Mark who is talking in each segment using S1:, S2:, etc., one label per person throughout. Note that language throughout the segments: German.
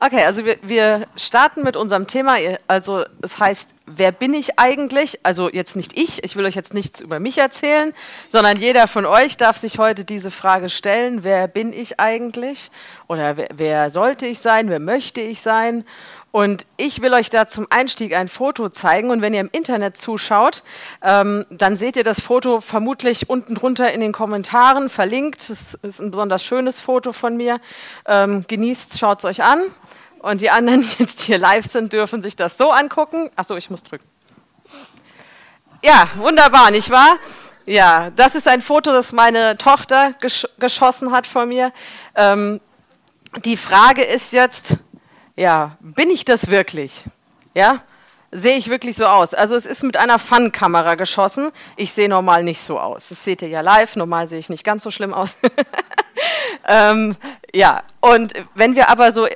S1: Okay, also wir, wir starten mit unserem Thema. Also es heißt, wer bin ich eigentlich? Also jetzt nicht ich, ich will euch jetzt nichts über mich erzählen, sondern jeder von euch darf sich heute diese Frage stellen, wer bin ich eigentlich? Oder wer, wer sollte ich sein? Wer möchte ich sein? Und ich will euch da zum Einstieg ein Foto zeigen. Und wenn ihr im Internet zuschaut, ähm, dann seht ihr das Foto vermutlich unten drunter in den Kommentaren verlinkt. Das ist ein besonders schönes Foto von mir. Ähm, genießt, schaut es euch an. Und die anderen, die jetzt hier live sind, dürfen sich das so angucken. Achso, ich muss drücken. Ja, wunderbar, nicht wahr? Ja, das ist ein Foto, das meine Tochter gesch geschossen hat von mir. Ähm, die Frage ist jetzt, ja, bin ich das wirklich? Ja, sehe ich wirklich so aus? Also es ist mit einer Fun-Kamera geschossen. Ich sehe normal nicht so aus. Das seht ihr ja live. Normal sehe ich nicht ganz so schlimm aus. ähm, ja, und wenn wir aber so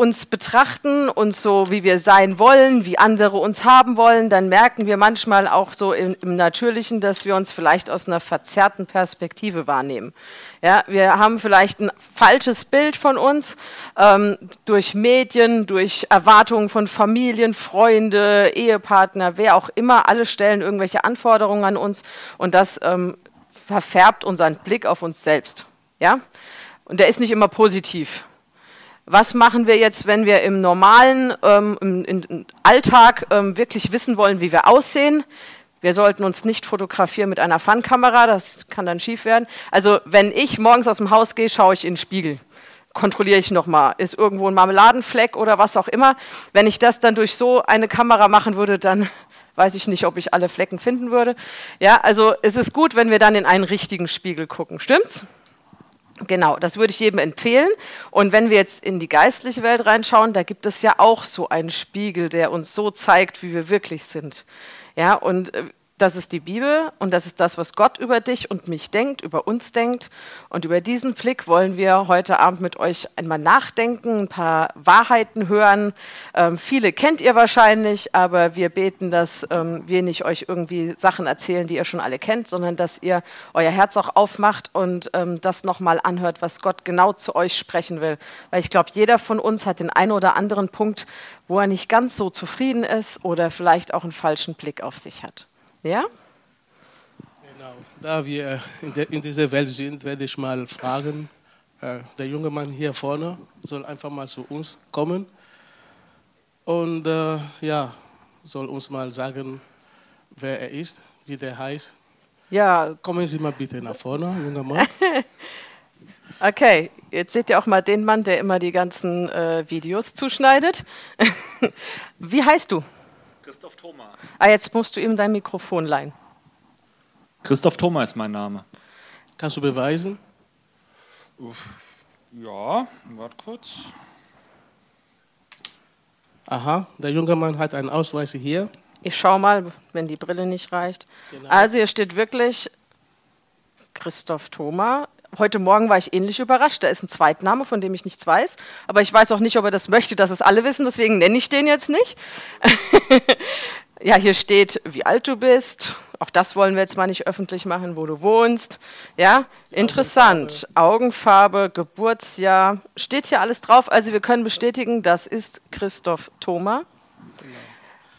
S1: uns betrachten, uns so, wie wir sein wollen, wie andere uns haben wollen, dann merken wir manchmal auch so im, im Natürlichen, dass wir uns vielleicht aus einer verzerrten Perspektive wahrnehmen. Ja, wir haben vielleicht ein falsches Bild von uns ähm, durch Medien, durch Erwartungen von Familien, Freunde, Ehepartner, wer auch immer. Alle stellen irgendwelche Anforderungen an uns und das ähm, verfärbt unseren Blick auf uns selbst. Ja, und der ist nicht immer positiv was machen wir jetzt, wenn wir im normalen ähm, im, im Alltag ähm, wirklich wissen wollen, wie wir aussehen. Wir sollten uns nicht fotografieren mit einer Fun-Kamera, das kann dann schief werden. Also wenn ich morgens aus dem Haus gehe, schaue ich in den Spiegel. Kontrolliere ich nochmal, ist irgendwo ein Marmeladenfleck oder was auch immer. Wenn ich das dann durch so eine Kamera machen würde, dann weiß ich nicht, ob ich alle Flecken finden würde. Ja, also es ist gut, wenn wir dann in einen richtigen Spiegel gucken. Stimmt's? Genau, das würde ich jedem empfehlen. Und wenn wir jetzt in die geistliche Welt reinschauen, da gibt es ja auch so einen Spiegel, der uns so zeigt, wie wir wirklich sind. Ja, und äh, das ist die Bibel und das ist das, was Gott über dich und mich denkt, über uns denkt. Und über diesen Blick wollen wir heute Abend mit euch einmal nachdenken, ein paar Wahrheiten hören. Ähm, viele kennt ihr wahrscheinlich, aber wir beten, dass ähm, wir nicht euch irgendwie Sachen erzählen, die ihr schon alle kennt, sondern dass ihr euer Herz auch aufmacht und ähm, das nochmal anhört, was Gott genau zu euch sprechen will. Weil ich glaube, jeder von uns hat den einen oder anderen Punkt, wo er nicht ganz so zufrieden ist oder vielleicht auch einen falschen Blick auf sich hat. Ja?
S2: Genau. Da wir in, der, in dieser Welt sind, werde ich mal fragen, äh, der junge Mann hier vorne soll einfach mal zu uns kommen und äh, ja, soll uns mal sagen, wer er ist, wie der heißt. Ja. Kommen Sie mal bitte nach vorne, junger Mann.
S1: okay, jetzt seht ihr auch mal den Mann, der immer die ganzen äh, Videos zuschneidet. wie heißt du? Christoph Thoma. Ah, jetzt musst du ihm dein Mikrofon leihen.
S3: Christoph Thoma ist mein Name.
S2: Kannst du beweisen?
S3: Ja, warte kurz.
S2: Aha, der junge Mann hat einen Ausweis hier.
S1: Ich schau mal, wenn die Brille nicht reicht. Genau. Also hier steht wirklich Christoph Thoma heute Morgen war ich ähnlich überrascht. Da ist ein Zweitname, von dem ich nichts weiß. Aber ich weiß auch nicht, ob er das möchte, dass es alle wissen. Deswegen nenne ich den jetzt nicht. ja, hier steht, wie alt du bist. Auch das wollen wir jetzt mal nicht öffentlich machen, wo du wohnst. Ja, interessant. Augenfarbe, Geburtsjahr. Steht hier alles drauf. Also wir können bestätigen, das ist Christoph Thoma.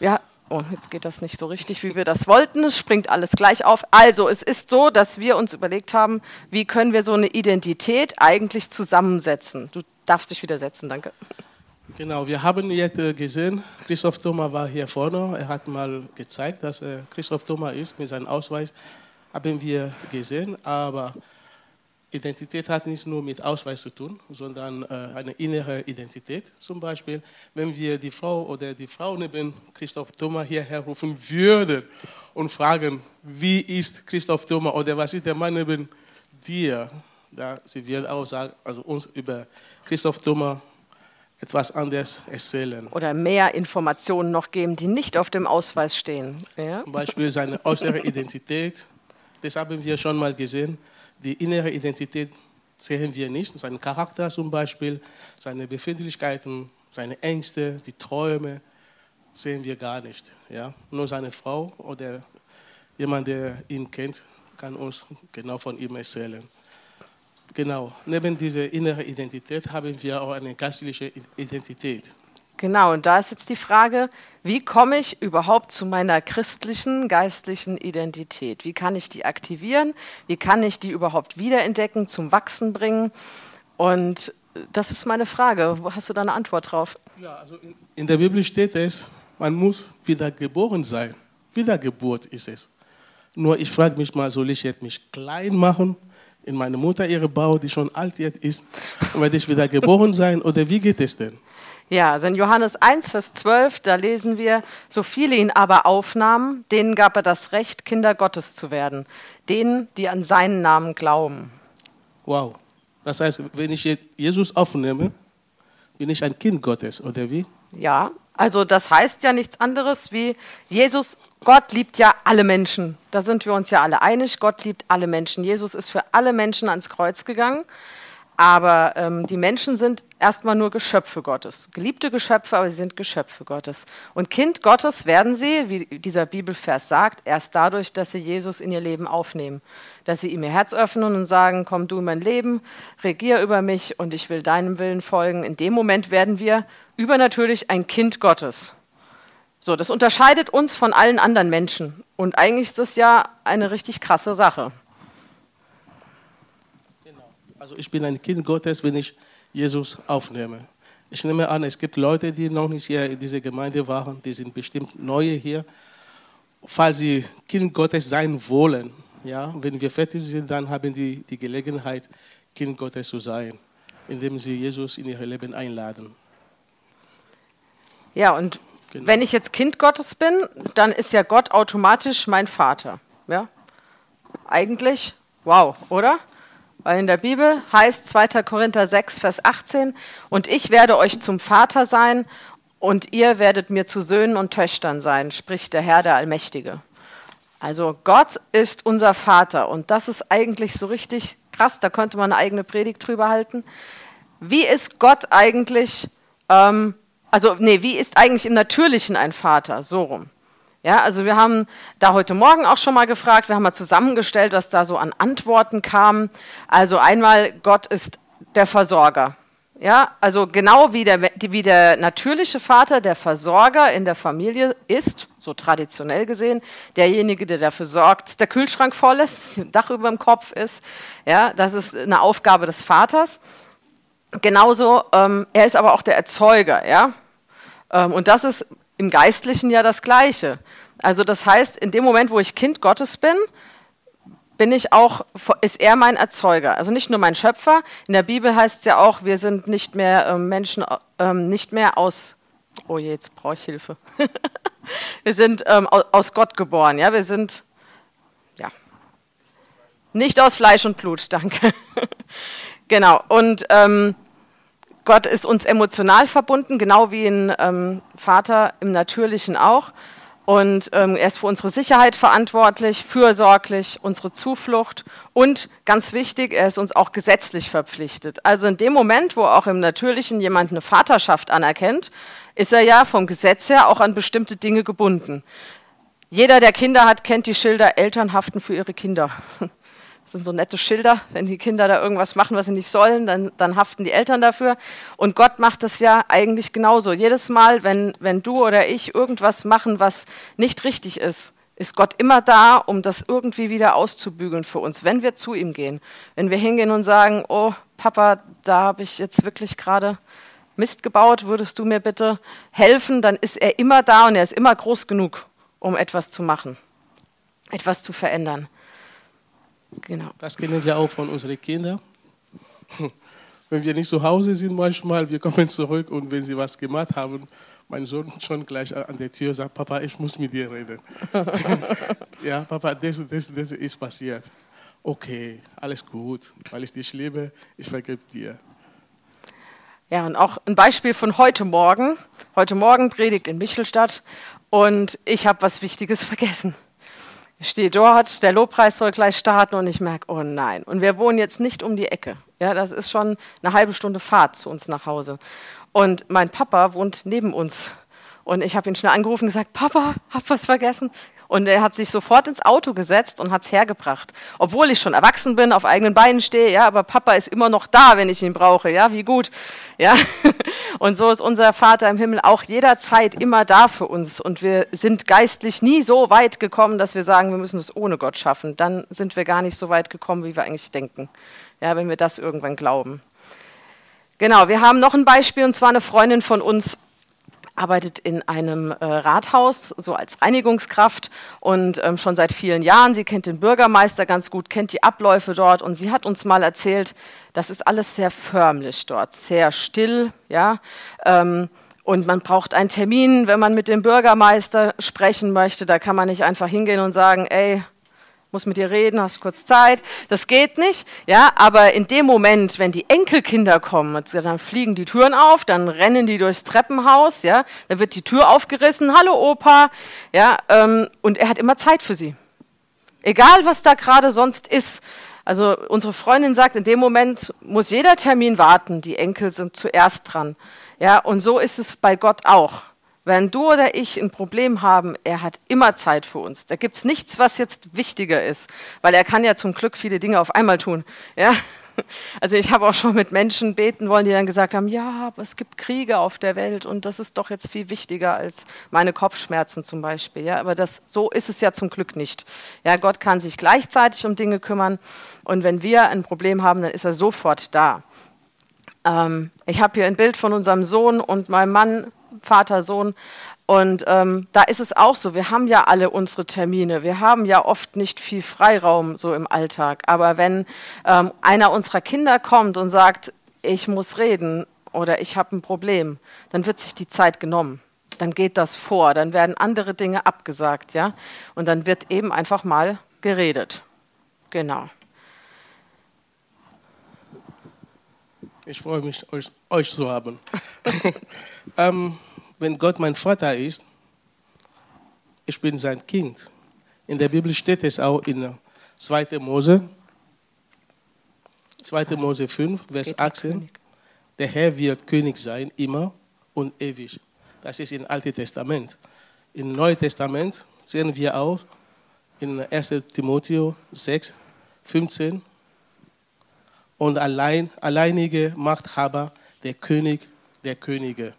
S1: Ja, Oh, jetzt geht das nicht so richtig, wie wir das wollten. Es springt alles gleich auf. Also, es ist so, dass wir uns überlegt haben, wie können wir so eine Identität eigentlich zusammensetzen. Du darfst dich wieder setzen, danke.
S2: Genau, wir haben jetzt äh, gesehen, Christoph Thoma war hier vorne. Er hat mal gezeigt, dass er Christoph Thoma ist mit seinem Ausweis. Haben wir gesehen, aber Identität hat nicht nur mit Ausweis zu tun, sondern äh, eine innere Identität. Zum Beispiel, wenn wir die Frau oder die Frau neben Christoph Thoma hierher rufen würden und fragen, wie ist Christoph Thoma oder was ist der Mann neben dir, da sie wird auch sagen, also uns über Christoph Thoma etwas anderes erzählen.
S1: Oder mehr Informationen noch geben, die nicht auf dem Ausweis stehen.
S2: Ja? Zum Beispiel seine äußere Identität, das haben wir schon mal gesehen die innere Identität sehen wir nicht, seinen Charakter zum Beispiel, seine Befindlichkeiten, seine Ängste, die Träume sehen wir gar nicht. Ja? Nur seine Frau oder jemand, der ihn kennt, kann uns genau von ihm erzählen. Genau, neben dieser inneren Identität haben wir auch eine geistliche Identität.
S1: Genau, und da ist jetzt die Frage, wie komme ich überhaupt zu meiner christlichen, geistlichen Identität? Wie kann ich die aktivieren? Wie kann ich die überhaupt wiederentdecken, zum Wachsen bringen? Und das ist meine Frage. Hast du da eine Antwort drauf?
S2: Ja, also in, in der Bibel steht es, man muss wieder geboren sein. Wiedergeburt ist es. Nur ich frage mich mal, soll ich jetzt mich klein machen, in meine Mutter ihre Bau, die schon alt jetzt ist, und werde ich wieder geboren sein? Oder wie geht es denn?
S1: Ja, also in Johannes 1, Vers 12, da lesen wir, so viele ihn aber aufnahmen, denen gab er das Recht, Kinder Gottes zu werden, denen, die an seinen Namen glauben.
S2: Wow. Das heißt, wenn ich Jesus aufnehme, bin ich ein Kind Gottes, oder wie?
S1: Ja, also das heißt ja nichts anderes wie Jesus, Gott liebt ja alle Menschen. Da sind wir uns ja alle einig, Gott liebt alle Menschen. Jesus ist für alle Menschen ans Kreuz gegangen. Aber ähm, die Menschen sind erstmal nur Geschöpfe Gottes. Geliebte Geschöpfe, aber sie sind Geschöpfe Gottes. Und Kind Gottes werden sie, wie dieser Bibelvers sagt, erst dadurch, dass sie Jesus in ihr Leben aufnehmen. Dass sie ihm ihr Herz öffnen und sagen, komm du in mein Leben, regier über mich und ich will deinem Willen folgen. In dem Moment werden wir übernatürlich ein Kind Gottes. So, das unterscheidet uns von allen anderen Menschen. Und eigentlich ist das ja eine richtig krasse Sache.
S2: Also ich bin ein Kind Gottes, wenn ich Jesus aufnehme. Ich nehme an, es gibt Leute, die noch nicht hier in dieser Gemeinde waren, die sind bestimmt neue hier. Falls sie Kind Gottes sein wollen, ja, wenn wir fertig sind, dann haben sie die Gelegenheit, Kind Gottes zu sein, indem sie Jesus in ihr Leben einladen.
S1: Ja, und genau. wenn ich jetzt Kind Gottes bin, dann ist ja Gott automatisch mein Vater. Ja? Eigentlich, wow, oder? Weil in der Bibel heißt 2. Korinther 6, Vers 18, und ich werde euch zum Vater sein und ihr werdet mir zu Söhnen und Töchtern sein, spricht der Herr der Allmächtige. Also Gott ist unser Vater und das ist eigentlich so richtig krass, da könnte man eine eigene Predigt drüber halten. Wie ist Gott eigentlich, ähm, also nee, wie ist eigentlich im Natürlichen ein Vater? So rum. Ja, also wir haben da heute Morgen auch schon mal gefragt, wir haben mal zusammengestellt, was da so an Antworten kam. Also einmal, Gott ist der Versorger. Ja, also genau wie der, wie der natürliche Vater der Versorger in der Familie ist, so traditionell gesehen, derjenige, der dafür sorgt, dass der Kühlschrank voll ist, das Dach über dem Kopf ist. Ja, das ist eine Aufgabe des Vaters. Genauso, ähm, er ist aber auch der Erzeuger. Ja, ähm, und das ist im Geistlichen ja das Gleiche. Also das heißt, in dem Moment, wo ich Kind Gottes bin, bin ich auch, ist er mein Erzeuger. Also nicht nur mein Schöpfer. In der Bibel heißt es ja auch, wir sind nicht mehr äh, Menschen, äh, nicht mehr aus, oh je, jetzt brauche ich Hilfe. wir sind ähm, aus Gott geboren, ja, wir sind, ja, nicht aus Fleisch und Blut, danke. genau, und ähm, Gott ist uns emotional verbunden, genau wie ein ähm, Vater im Natürlichen auch. Und ähm, er ist für unsere Sicherheit verantwortlich, fürsorglich, unsere Zuflucht und ganz wichtig, er ist uns auch gesetzlich verpflichtet. Also in dem Moment, wo auch im Natürlichen jemand eine Vaterschaft anerkennt, ist er ja vom Gesetz her auch an bestimmte Dinge gebunden. Jeder, der Kinder hat, kennt die Schilder Eltern haften für ihre Kinder. Das sind so nette Schilder. Wenn die Kinder da irgendwas machen, was sie nicht sollen, dann, dann haften die Eltern dafür. Und Gott macht das ja eigentlich genauso. Jedes Mal, wenn, wenn du oder ich irgendwas machen, was nicht richtig ist, ist Gott immer da, um das irgendwie wieder auszubügeln für uns, wenn wir zu ihm gehen. Wenn wir hingehen und sagen, oh Papa, da habe ich jetzt wirklich gerade Mist gebaut, würdest du mir bitte helfen, dann ist er immer da und er ist immer groß genug, um etwas zu machen, etwas zu verändern.
S2: Genau. Das kennen wir auch von unseren Kindern. Wenn wir nicht zu Hause sind, manchmal, wir kommen zurück und wenn sie was gemacht haben, mein Sohn schon gleich an der Tür sagt, Papa, ich muss mit dir reden. ja, Papa, das, das, das ist passiert. Okay, alles gut, weil ich dich liebe, ich vergebe dir.
S1: Ja, und auch ein Beispiel von heute Morgen. Heute Morgen predigt in Michelstadt und ich habe was Wichtiges vergessen. Ich stehe dort, der Lobpreis soll gleich starten und ich merke, oh nein. Und wir wohnen jetzt nicht um die Ecke. Ja, das ist schon eine halbe Stunde Fahrt zu uns nach Hause. Und mein Papa wohnt neben uns. Und ich habe ihn schnell angerufen und gesagt, Papa, hab was vergessen. Und er hat sich sofort ins Auto gesetzt und hat es hergebracht. Obwohl ich schon erwachsen bin, auf eigenen Beinen stehe, ja, aber Papa ist immer noch da, wenn ich ihn brauche, ja, wie gut. Ja. Und so ist unser Vater im Himmel auch jederzeit immer da für uns. Und wir sind geistlich nie so weit gekommen, dass wir sagen, wir müssen es ohne Gott schaffen. Dann sind wir gar nicht so weit gekommen, wie wir eigentlich denken. Ja, wenn wir das irgendwann glauben. Genau, wir haben noch ein Beispiel und zwar eine Freundin von uns arbeitet in einem äh, Rathaus so als Reinigungskraft und ähm, schon seit vielen Jahren. Sie kennt den Bürgermeister ganz gut, kennt die Abläufe dort und sie hat uns mal erzählt, das ist alles sehr förmlich dort, sehr still, ja. Ähm, und man braucht einen Termin, wenn man mit dem Bürgermeister sprechen möchte. Da kann man nicht einfach hingehen und sagen, ey, muss mit dir reden, hast kurz Zeit. Das geht nicht, ja, aber in dem Moment, wenn die Enkelkinder kommen, dann fliegen die Türen auf, dann rennen die durchs Treppenhaus, ja, dann wird die Tür aufgerissen, hallo Opa, ja, ähm, und er hat immer Zeit für sie. Egal, was da gerade sonst ist. Also unsere Freundin sagt, in dem Moment muss jeder Termin warten, die Enkel sind zuerst dran. Ja, und so ist es bei Gott auch. Wenn du oder ich ein Problem haben, er hat immer Zeit für uns. Da gibt es nichts, was jetzt wichtiger ist, weil er kann ja zum Glück viele Dinge auf einmal tun. Ja? Also ich habe auch schon mit Menschen beten wollen, die dann gesagt haben, ja, aber es gibt Kriege auf der Welt und das ist doch jetzt viel wichtiger als meine Kopfschmerzen zum Beispiel. Ja, aber das, so ist es ja zum Glück nicht. Ja, Gott kann sich gleichzeitig um Dinge kümmern und wenn wir ein Problem haben, dann ist er sofort da. Ähm, ich habe hier ein Bild von unserem Sohn und meinem Mann Vater, Sohn. Und ähm, da ist es auch so, wir haben ja alle unsere Termine, wir haben ja oft nicht viel Freiraum so im Alltag. Aber wenn ähm, einer unserer Kinder kommt und sagt, ich muss reden oder ich habe ein Problem, dann wird sich die Zeit genommen. Dann geht das vor, dann werden andere Dinge abgesagt, ja. Und dann wird eben einfach mal geredet. Genau.
S2: Ich freue mich, euch, euch zu haben. ähm, wenn Gott mein Vater ist, ich bin sein Kind. In der Bibel steht es auch in 2. Mose, 2. Mose 5, Vers 18. Der Herr wird König sein, immer und ewig. Das ist im Alten Testament. Im Neuen Testament sehen wir auch in 1. Timotheus 6, 15. Und allein, alleinige Machthaber, der König der Könige.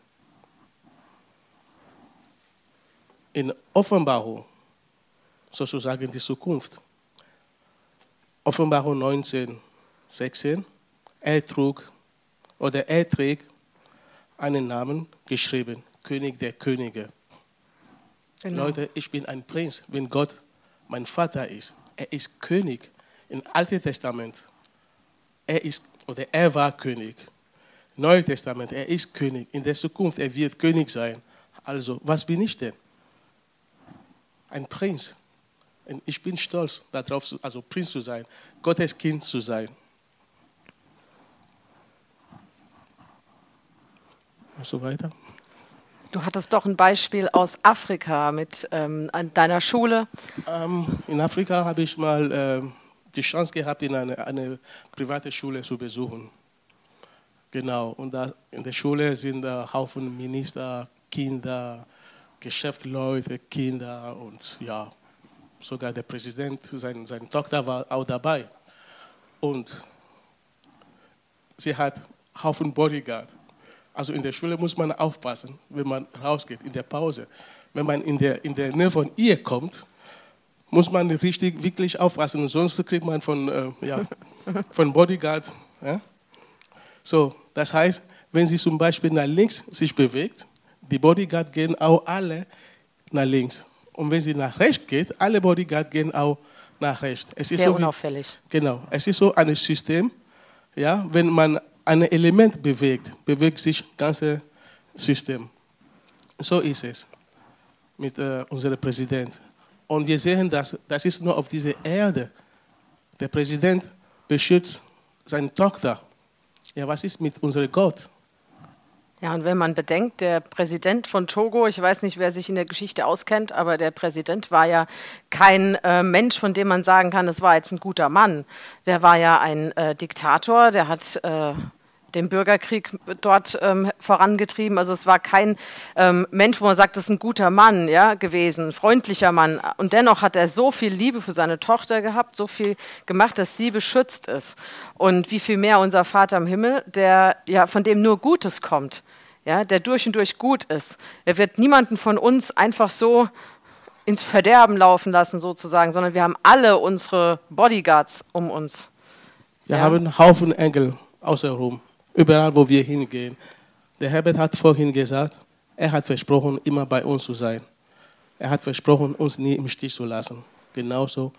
S2: In Offenbarung sozusagen die Zukunft. Offenbarung 19, 16. Er trug oder er trägt einen Namen geschrieben, König der Könige. Genau. Leute, ich bin ein Prinz, wenn Gott mein Vater ist. Er ist König. Im Alten Testament, er ist oder er war König. Neues Testament, er ist König. In der Zukunft, er wird König sein. Also, was bin ich denn? Ein Prinz. Und ich bin stolz darauf, also Prinz zu sein, Gottes Kind zu sein. Und so weiter.
S1: Du hattest doch ein Beispiel aus Afrika mit ähm, deiner Schule.
S2: Ähm, in Afrika habe ich mal äh, die Chance gehabt, in eine, eine private Schule zu besuchen. Genau, und da in der Schule sind ein Haufen Minister, Kinder, Geschäftsleute, Kinder und ja, sogar der Präsident, sein, seine Tochter war auch dabei. Und sie hat Haufen Bodyguard. Also in der Schule muss man aufpassen, wenn man rausgeht, in der Pause. Wenn man in der, in der Nähe von ihr kommt, muss man richtig, wirklich aufpassen, sonst kriegt man von, äh, ja, von Bodyguard. Ja? So, das heißt, wenn sie zum Beispiel nach links sich bewegt, die Bodyguard gehen auch alle nach links. Und wenn sie nach rechts geht, alle Bodyguard gehen auch nach rechts.
S1: Es Sehr so unauffällig.
S2: Wie, genau. Es ist so ein System, ja, wenn man ein Element bewegt, bewegt sich das ganze System. So ist es mit äh, unserem Präsident. Und wir sehen, dass das ist nur auf dieser Erde. Der Präsident beschützt seine Tochter. Ja, was ist mit unserem Gott?
S1: Ja, und wenn man bedenkt, der Präsident von Togo, ich weiß nicht, wer sich in der Geschichte auskennt, aber der Präsident war ja kein äh, Mensch, von dem man sagen kann, das war jetzt ein guter Mann. Der war ja ein äh, Diktator, der hat äh, den Bürgerkrieg dort ähm, vorangetrieben. Also es war kein ähm, Mensch, wo man sagt, das ist ein guter Mann ja, gewesen, freundlicher Mann. Und dennoch hat er so viel Liebe für seine Tochter gehabt, so viel gemacht, dass sie beschützt ist. Und wie viel mehr unser Vater im Himmel, der ja von dem nur Gutes kommt, ja, der durch und durch gut ist. Er wird niemanden von uns einfach so ins Verderben laufen lassen, sozusagen, sondern wir haben alle unsere Bodyguards um uns.
S2: Wir ja. haben einen Haufen Engel außenrum, überall, wo wir hingehen. Der Herbert hat vorhin gesagt, er hat versprochen, immer bei uns zu sein. Er hat versprochen, uns nie im Stich zu lassen. Genauso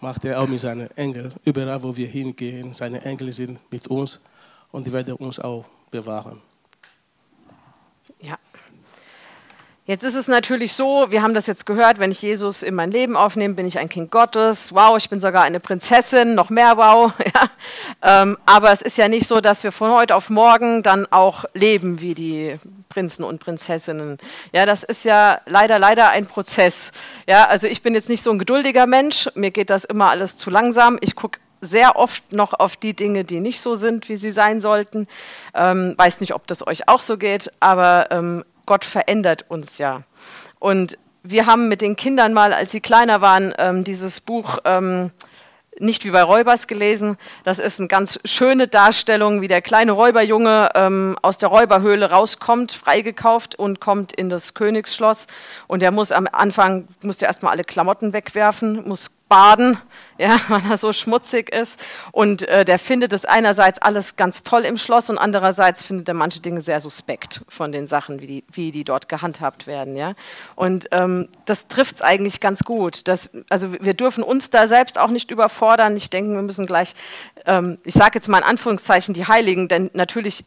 S2: macht er auch mit seinen Engeln. Überall, wo wir hingehen, seine Engel sind mit uns und die werden uns auch bewahren.
S1: Ja. Jetzt ist es natürlich so, wir haben das jetzt gehört, wenn ich Jesus in mein Leben aufnehme, bin ich ein Kind Gottes. Wow, ich bin sogar eine Prinzessin, noch mehr wow. Ja. Ähm, aber es ist ja nicht so, dass wir von heute auf morgen dann auch leben wie die Prinzen und Prinzessinnen. Ja, das ist ja leider, leider ein Prozess. Ja, also ich bin jetzt nicht so ein geduldiger Mensch, mir geht das immer alles zu langsam. Ich gucke sehr oft noch auf die Dinge, die nicht so sind, wie sie sein sollten. Ähm, weiß nicht, ob das euch auch so geht, aber ähm, Gott verändert uns ja. Und wir haben mit den Kindern mal, als sie kleiner waren, ähm, dieses Buch ähm, nicht wie bei Räubers gelesen. Das ist eine ganz schöne Darstellung, wie der kleine Räuberjunge ähm, aus der Räuberhöhle rauskommt, freigekauft und kommt in das Königsschloss. Und er muss am Anfang, muss erstmal alle Klamotten wegwerfen, muss baden, ja, weil er so schmutzig ist. Und äh, der findet es einerseits alles ganz toll im Schloss und andererseits findet er manche Dinge sehr suspekt von den Sachen, wie die, wie die dort gehandhabt werden. Ja. Und ähm, das trifft es eigentlich ganz gut. Das, also wir dürfen uns da selbst auch nicht überfordern. Ich denke, wir müssen gleich, ähm, ich sage jetzt mal in Anführungszeichen, die Heiligen, denn natürlich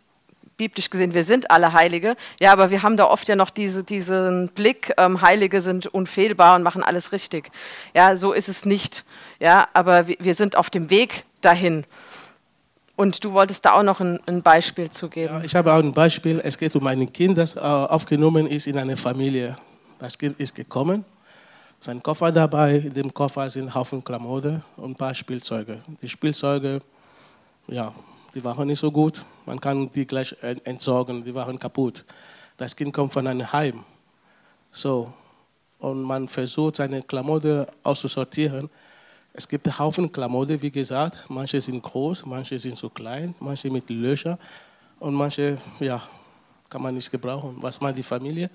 S1: biblisch gesehen, wir sind alle Heilige, ja, aber wir haben da oft ja noch diese, diesen Blick, ähm, Heilige sind unfehlbar und machen alles richtig. Ja, so ist es nicht. Ja, aber wir, wir sind auf dem Weg dahin. Und du wolltest da auch noch ein, ein Beispiel zu geben.
S2: Ja, ich habe auch ein Beispiel. Es geht um ein Kind, das äh, aufgenommen ist in eine Familie. Das Kind ist gekommen, sein Koffer dabei. In dem Koffer sind Haufen Klamotten und ein paar Spielzeuge. Die Spielzeuge, ja, die waren nicht so gut. Man kann die gleich entsorgen, die waren kaputt. Das Kind kommt von einem Heim. So, und man versucht, seine Klamotten auszusortieren. Es gibt einen Haufen Klamotten, wie gesagt. Manche sind groß, manche sind so klein, manche mit Löchern und manche, ja, kann man nicht gebrauchen. Was macht die Familie?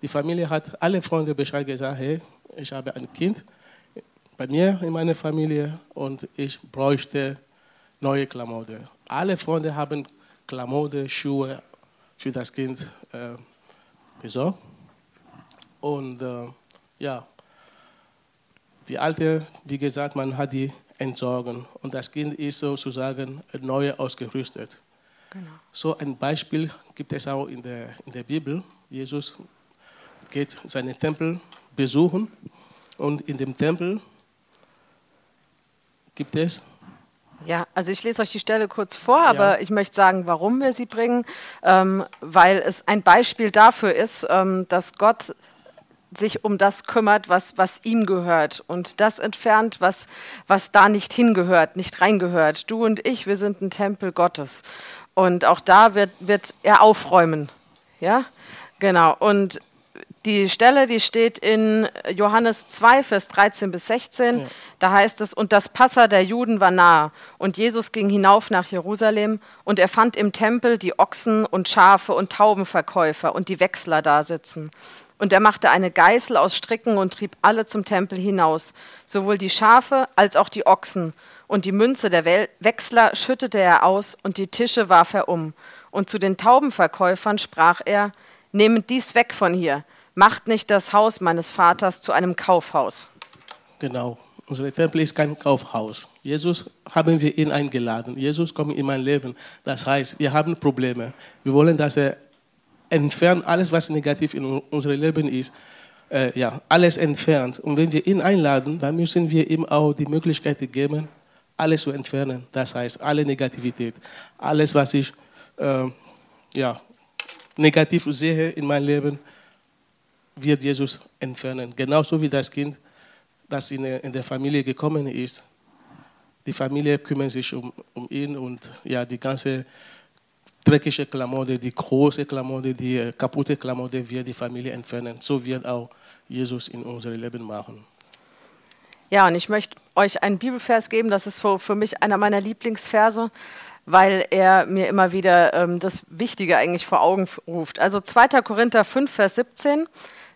S2: Die Familie hat alle Freunde Bescheid gesagt, hey, ich habe ein Kind bei mir in meiner Familie und ich bräuchte neue Klamotten. Alle Freunde haben Klamotten, Schuhe für das Kind äh, besorgt. Und äh, ja, die alte, wie gesagt, man hat die entsorgen und das Kind ist sozusagen neu ausgerüstet. Genau. So ein Beispiel gibt es auch in der, in der Bibel. Jesus geht seinen Tempel besuchen und in dem Tempel gibt es
S1: ja, also ich lese euch die Stelle kurz vor, aber ja. ich möchte sagen, warum wir sie bringen, ähm, weil es ein Beispiel dafür ist, ähm, dass Gott sich um das kümmert, was, was ihm gehört und das entfernt, was, was da nicht hingehört, nicht reingehört. Du und ich, wir sind ein Tempel Gottes. Und auch da wird, wird er aufräumen. Ja, genau. Und die Stelle, die steht in Johannes 2, Vers 13 bis 16. Ja. Da heißt es, und das Passa der Juden war nahe. Und Jesus ging hinauf nach Jerusalem und er fand im Tempel die Ochsen und Schafe und Taubenverkäufer und die Wechsler da sitzen. Und er machte eine Geißel aus Stricken und trieb alle zum Tempel hinaus, sowohl die Schafe als auch die Ochsen. Und die Münze der Wechsler schüttete er aus und die Tische warf er um. Und zu den Taubenverkäufern sprach er, Nehmt dies weg von hier, macht nicht das Haus meines Vaters zu einem Kaufhaus.
S2: Genau. Unser Tempel ist kein Kaufhaus. Jesus haben wir ihn eingeladen. Jesus kommt in mein Leben. Das heißt, wir haben Probleme. Wir wollen, dass er entfernt alles, was negativ in unserem Leben ist. Äh, ja, alles entfernt. Und wenn wir ihn einladen, dann müssen wir ihm auch die Möglichkeit geben, alles zu entfernen. Das heißt, alle Negativität, alles, was ich äh, ja, negativ sehe in meinem Leben, wird Jesus entfernen. Genauso wie das Kind, das in der Familie gekommen ist. Die Familie kümmert sich um, um ihn und ja, die ganze dreckige Klamotte, die große Klamotte, die äh, kaputte Klamotte wird die Familie entfernen. So wird auch Jesus in unser Leben machen.
S1: Ja, und ich möchte euch einen Bibelvers geben, das ist für, für mich einer meiner Lieblingsverse, weil er mir immer wieder ähm, das Wichtige eigentlich vor Augen ruft. Also 2. Korinther 5, Vers 17,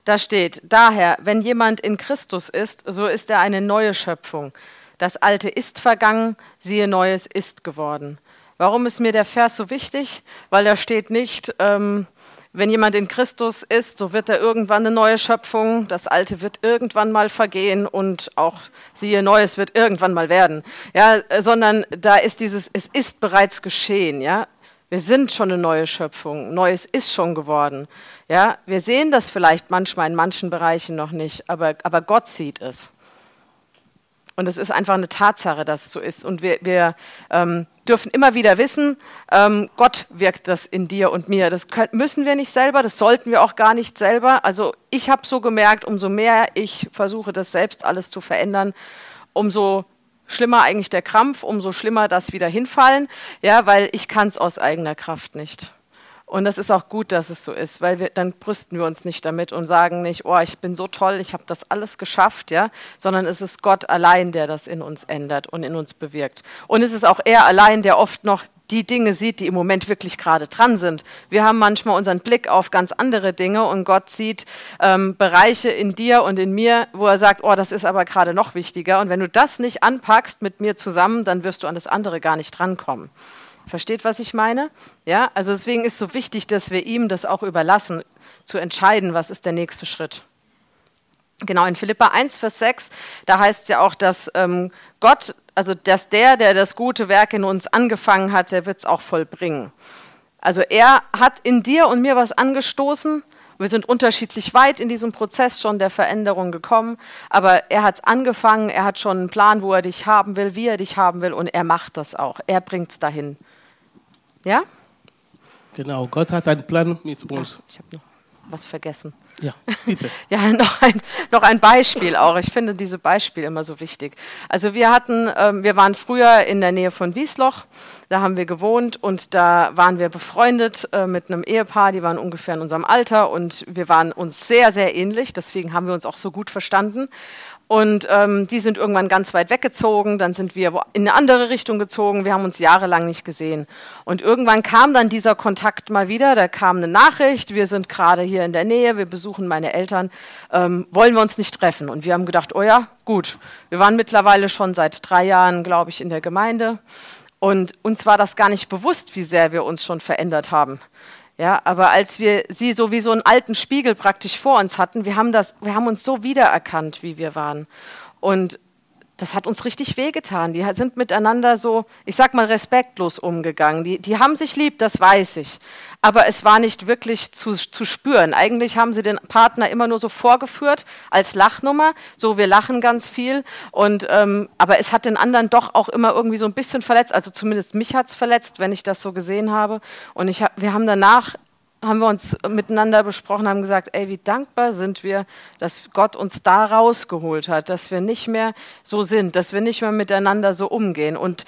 S1: da steht, daher, wenn jemand in Christus ist, so ist er eine neue Schöpfung. Das Alte ist vergangen, siehe Neues ist geworden. Warum ist mir der Vers so wichtig? Weil da steht nicht, ähm, wenn jemand in Christus ist, so wird er irgendwann eine neue Schöpfung. Das Alte wird irgendwann mal vergehen und auch siehe Neues wird irgendwann mal werden. Ja, sondern da ist dieses, es ist bereits geschehen. Ja, wir sind schon eine neue Schöpfung. Neues ist schon geworden. Ja, wir sehen das vielleicht manchmal in manchen Bereichen noch nicht, aber, aber Gott sieht es. Und es ist einfach eine Tatsache, dass es so ist. Und wir, wir ähm, dürfen immer wieder wissen, ähm, Gott wirkt das in dir und mir. Das können, müssen wir nicht selber, das sollten wir auch gar nicht selber. Also ich habe so gemerkt, umso mehr ich versuche, das selbst alles zu verändern, umso schlimmer eigentlich der Krampf, umso schlimmer das wieder hinfallen. Ja, weil ich kann es aus eigener Kraft nicht. Und das ist auch gut, dass es so ist, weil wir, dann brüsten wir uns nicht damit und sagen nicht, oh, ich bin so toll, ich habe das alles geschafft, ja, sondern es ist Gott allein, der das in uns ändert und in uns bewirkt. Und es ist auch er allein, der oft noch die Dinge sieht, die im Moment wirklich gerade dran sind. Wir haben manchmal unseren Blick auf ganz andere Dinge und Gott sieht ähm, Bereiche in dir und in mir, wo er sagt, oh, das ist aber gerade noch wichtiger. Und wenn du das nicht anpackst mit mir zusammen, dann wirst du an das andere gar nicht drankommen. Versteht, was ich meine? Ja, also deswegen ist es so wichtig, dass wir ihm das auch überlassen, zu entscheiden, was ist der nächste Schritt. Genau, in Philippa 1, Vers 6, da heißt es ja auch, dass ähm, Gott, also dass der, der das gute Werk in uns angefangen hat, der wird es auch vollbringen. Also er hat in dir und mir was angestoßen. Wir sind unterschiedlich weit in diesem Prozess schon der Veränderung gekommen, aber er hat es angefangen, er hat schon einen Plan, wo er dich haben will, wie er dich haben will und er macht das auch. Er bringt es dahin. Ja?
S2: Genau, Gott hat einen Plan mit uns.
S1: Ach, ich habe noch was vergessen.
S2: Ja, bitte.
S1: ja, noch ein, noch ein Beispiel auch. Ich finde diese Beispiele immer so wichtig. Also wir hatten, ähm, wir waren früher in der Nähe von Wiesloch, da haben wir gewohnt und da waren wir befreundet äh, mit einem Ehepaar, die waren ungefähr in unserem Alter und wir waren uns sehr, sehr ähnlich, deswegen haben wir uns auch so gut verstanden. Und ähm, die sind irgendwann ganz weit weggezogen, dann sind wir in eine andere Richtung gezogen, wir haben uns jahrelang nicht gesehen. Und irgendwann kam dann dieser Kontakt mal wieder, da kam eine Nachricht, wir sind gerade hier in der Nähe, wir besuchen meine Eltern, ähm, wollen wir uns nicht treffen? Und wir haben gedacht, oh ja, gut. Wir waren mittlerweile schon seit drei Jahren, glaube ich, in der Gemeinde. Und uns war das gar nicht bewusst, wie sehr wir uns schon verändert haben. Ja, aber als wir sie so wie so einen alten Spiegel praktisch vor uns hatten, wir haben, das, wir haben uns so wiedererkannt, wie wir waren. Und das hat uns richtig wehgetan. Die sind miteinander so, ich sag mal, respektlos umgegangen. Die, die haben sich lieb, das weiß ich. Aber es war nicht wirklich zu, zu spüren. Eigentlich haben sie den Partner immer nur so vorgeführt als Lachnummer. So, wir lachen ganz viel. Und, ähm, aber es hat den anderen doch auch immer irgendwie so ein bisschen verletzt. Also zumindest mich hat es verletzt, wenn ich das so gesehen habe. Und ich, wir haben danach haben wir uns miteinander besprochen, haben gesagt, ey, wie dankbar sind wir, dass Gott uns da rausgeholt hat, dass wir nicht mehr so sind, dass wir nicht mehr miteinander so umgehen. Und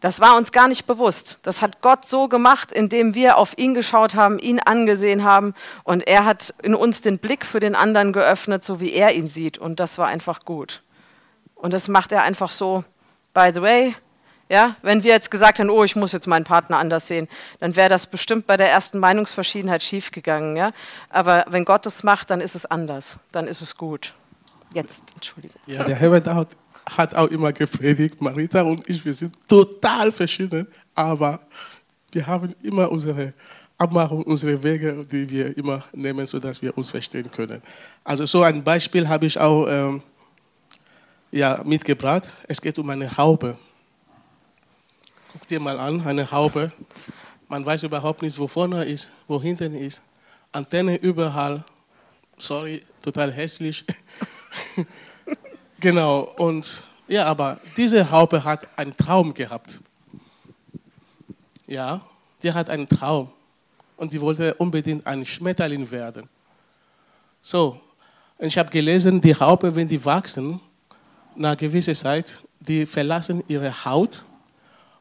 S1: das war uns gar nicht bewusst. Das hat Gott so gemacht, indem wir auf ihn geschaut haben, ihn angesehen haben und er hat in uns den Blick für den anderen geöffnet, so wie er ihn sieht. Und das war einfach gut. Und das macht er einfach so, by the way, ja, wenn wir jetzt gesagt hätten, oh, ich muss jetzt meinen Partner anders sehen, dann wäre das bestimmt bei der ersten Meinungsverschiedenheit schiefgegangen. Ja? Aber wenn Gott es macht, dann ist es anders, dann ist es gut. Jetzt, Entschuldigung.
S2: Ja, der Herbert hat, hat auch immer gepredigt, Marita und ich, wir sind total verschieden, aber wir haben immer unsere Abmachung, unsere Wege, die wir immer nehmen, sodass wir uns verstehen können. Also so ein Beispiel habe ich auch ähm, ja, mitgebracht. Es geht um eine Haube. Guck dir mal an, eine Haube. Man weiß überhaupt nicht, wo vorne ist, wo hinten ist. Antenne überall. Sorry, total hässlich. genau, und ja, aber diese Haube hat einen Traum gehabt. Ja, die hat einen Traum. Und die wollte unbedingt ein Schmetterling werden. So, und ich habe gelesen, die Haube, wenn die wachsen, nach gewisser Zeit, die verlassen ihre Haut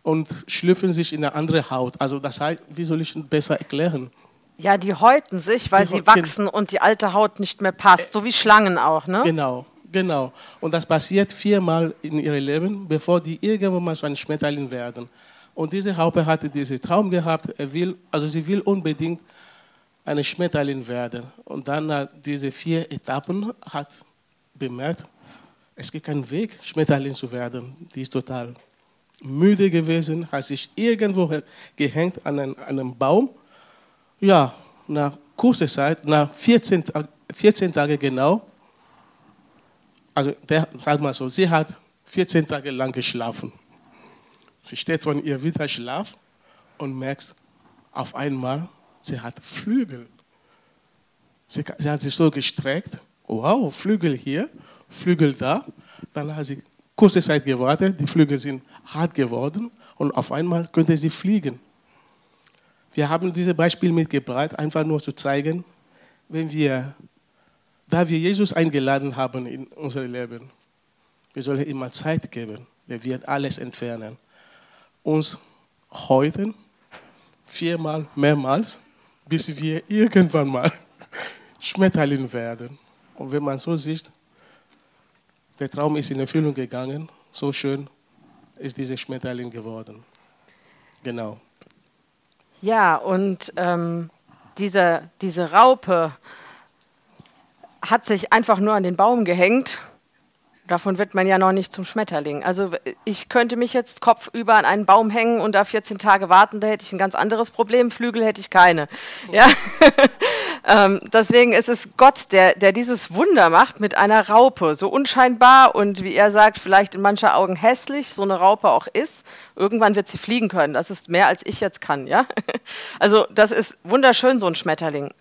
S2: und schlüpfen sich in eine andere Haut. Also das heißt, wie soll ich es besser erklären?
S1: Ja, die häuten sich, weil
S2: Die
S1: sie wachsen und die alte Haut nicht mehr passt. So wie Schlangen auch, ne?
S2: Genau, genau. Und das passiert viermal in ihrem Leben, bevor die irgendwann mal so ein Schmetterling werden. Und diese Raupe hatte diesen Traum gehabt, er will, also sie will unbedingt eine Schmetterling werden. Und dann nach diese vier Etappen hat bemerkt, es gibt keinen Weg, Schmetterling zu werden. Die ist total müde gewesen, hat sich irgendwo gehängt an einem Baum. Ja, nach kurzer Zeit, nach 14, Tag- 14 Tage genau, also der, sag mal so, sie hat 14 Tage lang geschlafen. Sie steht von ihr wieder Schlaf und merkt auf einmal, sie hat Flügel. Sie, sie hat sich so gestreckt, wow, Flügel hier, Flügel da. Dann hat sie kurze Zeit gewartet, die Flügel sind hart geworden und auf einmal könnte sie fliegen. Wir haben dieses Beispiel mitgebracht, einfach nur zu zeigen, wenn wir, da wir Jesus eingeladen haben in unser Leben, wir sollen ihm mal Zeit geben. Er wird alles entfernen. Uns heute viermal, mehrmals, bis wir irgendwann mal Schmetterling werden. Und wenn man so sieht, der Traum ist in Erfüllung gegangen, so schön ist dieser Schmetterling geworden. Genau.
S1: Ja, und ähm, diese, diese Raupe hat sich einfach nur an den Baum gehängt. Davon wird man ja noch nicht zum Schmetterling. Also ich könnte mich jetzt kopfüber an einen Baum hängen und da 14 Tage warten, da hätte ich ein ganz anderes Problem. Flügel hätte ich keine. Ja? ähm, deswegen ist es Gott, der, der dieses Wunder macht mit einer Raupe. So unscheinbar und wie er sagt, vielleicht in mancher Augen hässlich, so eine Raupe auch ist. Irgendwann wird sie fliegen können. Das ist mehr, als ich jetzt kann. Ja? Also das ist wunderschön, so ein Schmetterling.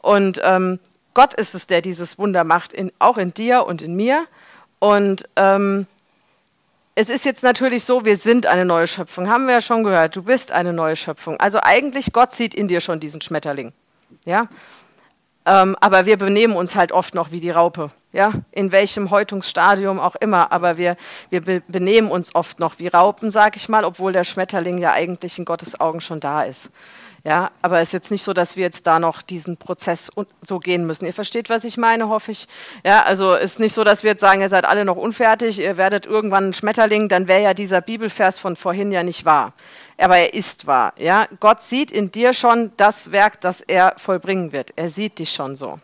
S1: Und ähm, Gott ist es, der dieses Wunder macht, in, auch in dir und in mir. Und ähm, es ist jetzt natürlich so, wir sind eine neue Schöpfung, haben wir ja schon gehört. Du bist eine neue Schöpfung. Also eigentlich Gott sieht in dir schon diesen Schmetterling. Ja? Ähm, aber wir benehmen uns halt oft noch wie die Raupe. Ja? In welchem Häutungsstadium auch immer. Aber wir, wir be benehmen uns oft noch wie Raupen, sag ich mal, obwohl der Schmetterling ja eigentlich in Gottes Augen schon da ist. Ja, aber es ist jetzt nicht so, dass wir jetzt da noch diesen Prozess so gehen müssen. Ihr versteht, was ich meine, hoffe ich. Ja, also es ist nicht so, dass wir jetzt sagen, ihr seid alle noch unfertig, ihr werdet irgendwann ein Schmetterling, dann wäre ja dieser Bibelvers von vorhin ja nicht wahr. Aber er ist wahr. Ja, Gott sieht in dir schon das Werk, das er vollbringen wird. Er sieht dich schon so.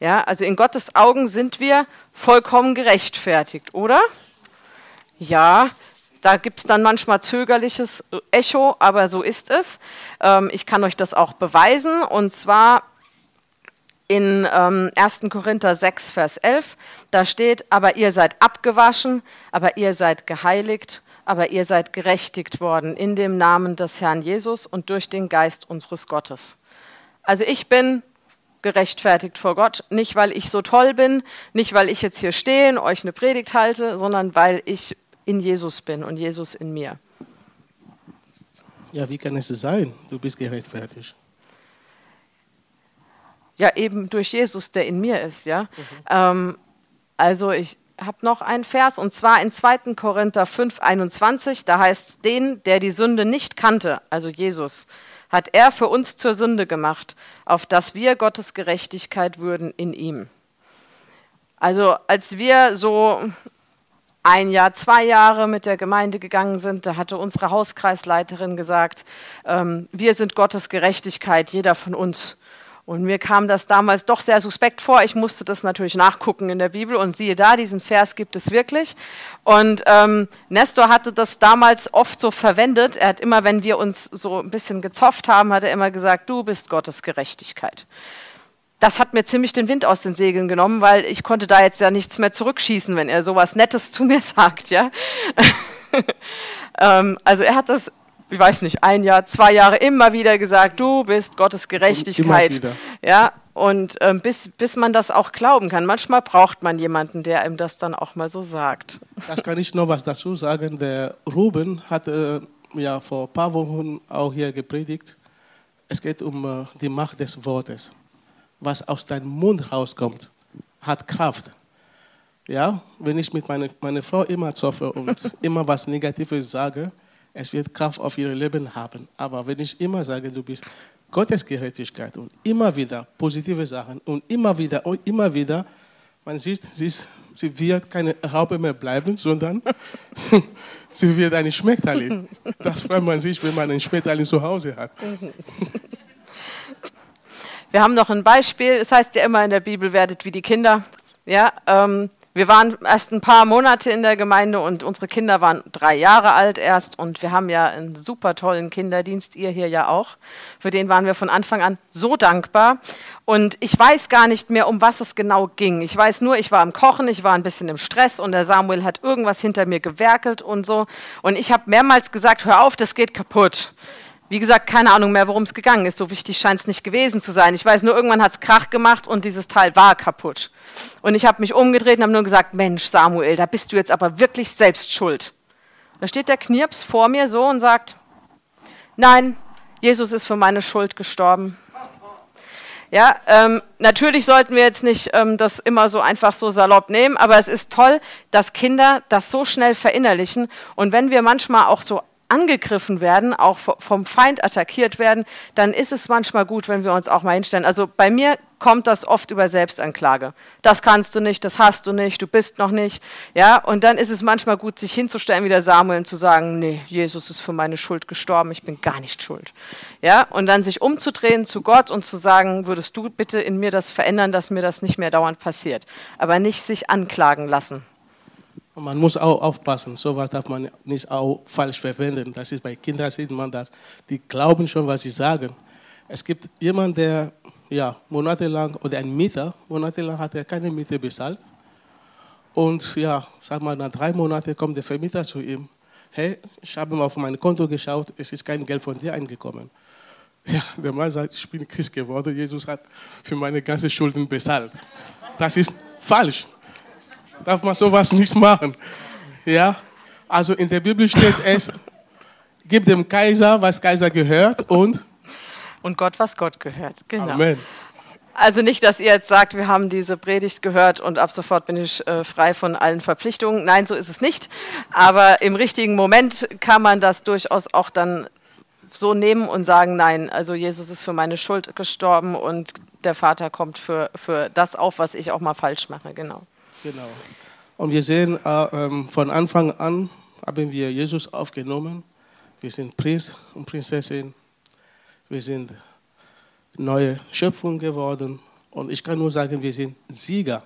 S1: Ja, also in Gottes Augen sind wir vollkommen gerechtfertigt, oder? Ja, da gibt es dann manchmal zögerliches Echo, aber so ist es. Ähm, ich kann euch das auch beweisen. Und zwar in ähm, 1. Korinther 6, Vers 11. Da steht, aber ihr seid abgewaschen, aber ihr seid geheiligt, aber ihr seid gerechtigt worden in dem Namen des Herrn Jesus und durch den Geist unseres Gottes. Also ich bin gerechtfertigt vor Gott, nicht weil ich so toll bin, nicht weil ich jetzt hier stehe und euch eine Predigt halte, sondern weil ich in Jesus bin und Jesus in mir.
S2: Ja, wie kann es sein? Du bist gerechtfertigt.
S1: Ja, eben durch Jesus, der in mir ist, ja. Ähm, also ich habe noch einen Vers und zwar in 2. Korinther 5, 21, da heißt es, den, der die Sünde nicht kannte, also Jesus, hat er für uns zur Sünde gemacht, auf dass wir Gottes Gerechtigkeit würden in ihm. Also als wir so ein Jahr, zwei Jahre mit der Gemeinde gegangen sind, da hatte unsere Hauskreisleiterin gesagt, ähm, wir sind Gottes Gerechtigkeit, jeder von uns. Und mir kam das damals doch sehr suspekt vor. Ich musste das natürlich nachgucken in der Bibel und siehe da, diesen Vers gibt es wirklich. Und ähm, Nestor hatte das damals oft so verwendet. Er hat immer, wenn wir uns so ein bisschen gezofft haben, hat er immer gesagt, du bist Gottes Gerechtigkeit. Das hat mir ziemlich den Wind aus den Segeln genommen, weil ich konnte da jetzt ja nichts mehr zurückschießen, wenn er sowas Nettes zu mir sagt, ja. ähm, also er hat das ich weiß nicht, ein Jahr, zwei Jahre immer wieder gesagt, du bist Gottes Gerechtigkeit. Ja, und ähm, bis, bis man das auch glauben kann. Manchmal braucht man jemanden, der ihm das dann auch mal so sagt.
S2: Das kann ich noch was dazu sagen. Der Ruben hat äh, ja vor ein paar Wochen auch hier gepredigt. Es geht um äh, die Macht des Wortes. Was aus deinem Mund rauskommt, hat Kraft. Ja, wenn ich mit meiner meine Frau immer zoffe und immer was Negatives sage, Es wird Kraft auf ihr Leben haben. Aber wenn ich immer sage, du bist Gottes Gerechtigkeit und immer wieder positive Sachen und immer wieder und immer wieder, man sieht, sie, ist, sie wird keine Raupe mehr bleiben, sondern sie wird eine Schmetterling. Das freut man sich, wenn man einen Schmetterling zu Hause hat.
S1: Wir haben noch ein Beispiel. Es heißt ja immer in der Bibel, werdet wie die Kinder. Ja, ähm, wir waren erst ein paar Monate in der Gemeinde und unsere Kinder waren drei Jahre alt erst und wir haben ja einen super tollen Kinderdienst, ihr hier ja auch. Für den waren wir von Anfang an so dankbar. Und ich weiß gar nicht mehr, um was es genau ging. Ich weiß nur, ich war am Kochen, ich war ein bisschen im Stress und der Samuel hat irgendwas hinter mir gewerkelt und so. Und ich habe mehrmals gesagt, hör auf, das geht kaputt. Wie gesagt, keine Ahnung mehr, worum es gegangen ist. So wichtig scheint es nicht gewesen zu sein. Ich weiß nur, irgendwann hat es Krach gemacht und dieses Teil war kaputt. Und ich habe mich umgedreht und habe nur gesagt, Mensch, Samuel, da bist du jetzt aber wirklich selbst schuld. Da steht der Knirps vor mir so und sagt, nein, Jesus ist für meine Schuld gestorben. Ja, ähm, natürlich sollten wir jetzt nicht ähm, das immer so einfach so salopp nehmen, aber es ist toll, dass Kinder das so schnell verinnerlichen. Und wenn wir manchmal auch so angegriffen werden, auch vom Feind attackiert werden, dann ist es manchmal gut, wenn wir uns auch mal hinstellen. Also bei mir kommt das oft über Selbstanklage. Das kannst du nicht, das hast du nicht, du bist noch nicht. Ja, und dann ist es manchmal gut, sich hinzustellen wie der Samuel und zu sagen, nee, Jesus ist für meine Schuld gestorben, ich bin gar nicht schuld. Ja, und dann sich umzudrehen zu Gott und zu sagen, würdest du bitte in mir das verändern, dass mir das nicht mehr dauernd passiert. Aber nicht sich anklagen lassen.
S2: Und man muss auch aufpassen, sowas darf man nicht auch falsch verwenden. Das ist bei Kindern sieht man das. Die glauben schon, was sie sagen. Es gibt jemanden, der ja, monatelang, oder ein Mieter, monatelang hat er keine Miete bezahlt. Und ja, sag mal, nach drei Monaten kommt der Vermieter zu ihm. Hey, ich habe mal auf mein Konto geschaut, es ist kein Geld von dir eingekommen. Ja, der Mann sagt, ich bin Christ geworden, Jesus hat für meine ganzen Schulden bezahlt. Das ist falsch darf man sowas nicht machen. Ja? Also in der Bibel steht es, gib dem Kaiser, was Kaiser gehört und
S1: und Gott, was Gott gehört.
S2: Genau. Amen.
S1: Also nicht, dass ihr jetzt sagt, wir haben diese Predigt gehört und ab sofort bin ich äh, frei von allen Verpflichtungen. Nein, so ist es nicht. Aber im richtigen Moment kann man das durchaus auch dann so nehmen und sagen, nein, also Jesus ist für meine Schuld gestorben und der Vater kommt für, für das auf, was ich auch mal falsch mache. Genau.
S2: Genau. Und wir sehen, äh, ähm, von Anfang an haben wir Jesus aufgenommen. Wir sind Prinz und Prinzessin. Wir sind neue Schöpfung geworden. Und ich kann nur sagen, wir sind Sieger.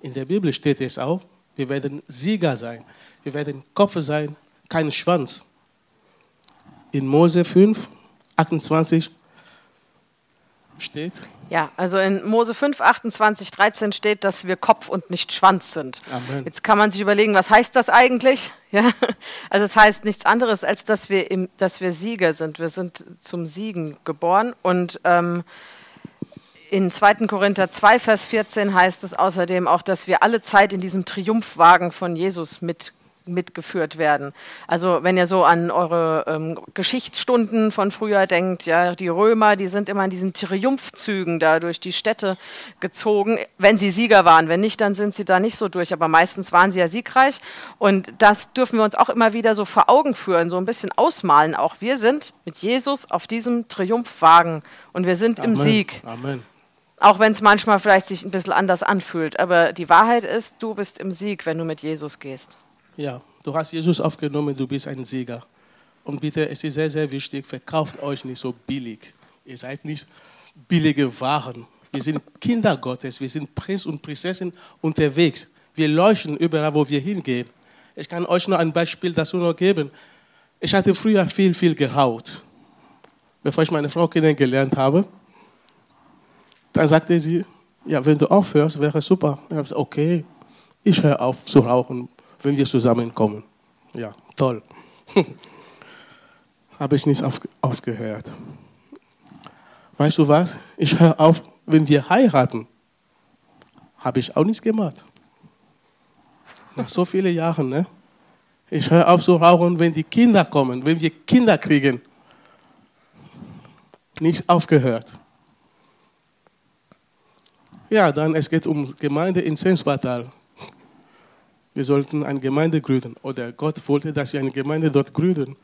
S2: In der Bibel steht es auch, wir werden Sieger sein. Wir werden Kopf sein, kein Schwanz. In Mose 5, 28 steht,
S1: ja, also in Mose 5, 28, 13 steht, dass wir Kopf und nicht Schwanz sind. Amen. Jetzt kann man sich überlegen, was heißt das eigentlich? Ja, also es heißt nichts anderes, als dass wir, im, dass wir Sieger sind. Wir sind zum Siegen geboren. Und ähm, in 2. Korinther 2, Vers 14 heißt es außerdem auch, dass wir alle Zeit in diesem Triumphwagen von Jesus mit mitgeführt werden. Also wenn ihr so an eure ähm, Geschichtsstunden von früher denkt, ja, die Römer, die sind immer in diesen Triumphzügen da durch die Städte gezogen, wenn sie Sieger waren. Wenn nicht, dann sind sie da nicht so durch. Aber meistens waren sie ja siegreich. Und das dürfen wir uns auch immer wieder so vor Augen führen, so ein bisschen ausmalen. Auch wir sind mit Jesus auf diesem Triumphwagen und wir sind Amen. im Sieg. Amen. Auch wenn es manchmal vielleicht sich ein bisschen anders anfühlt. Aber die Wahrheit ist, du bist im Sieg, wenn du mit Jesus gehst.
S2: Ja, du hast Jesus aufgenommen, du bist ein Sieger. Und bitte, es ist sehr, sehr wichtig, verkauft euch nicht so billig. Ihr seid nicht billige Waren. Wir sind Kinder Gottes, wir sind Prinz und Prinzessin unterwegs. Wir leuchten überall, wo wir hingehen. Ich kann euch noch ein Beispiel dazu noch geben. Ich hatte früher viel, viel geraucht. Bevor ich meine Frau kennengelernt habe, dann sagte sie, ja, wenn du aufhörst, wäre super. Ich habe gesagt, okay, ich höre auf zu rauchen wenn wir zusammenkommen. Ja, toll. Habe ich nicht auf, aufgehört. Weißt du was? Ich höre auf, wenn wir heiraten. Habe ich auch nicht gemacht. Nach so vielen Jahren, ne? Ich höre auf zu rauchen, wenn die Kinder kommen, wenn wir Kinder kriegen. Nicht aufgehört. Ja, dann es geht um Gemeinde in Sensbatal wir sollten eine Gemeinde gründen. Oder Gott wollte, dass wir eine Gemeinde dort gründen.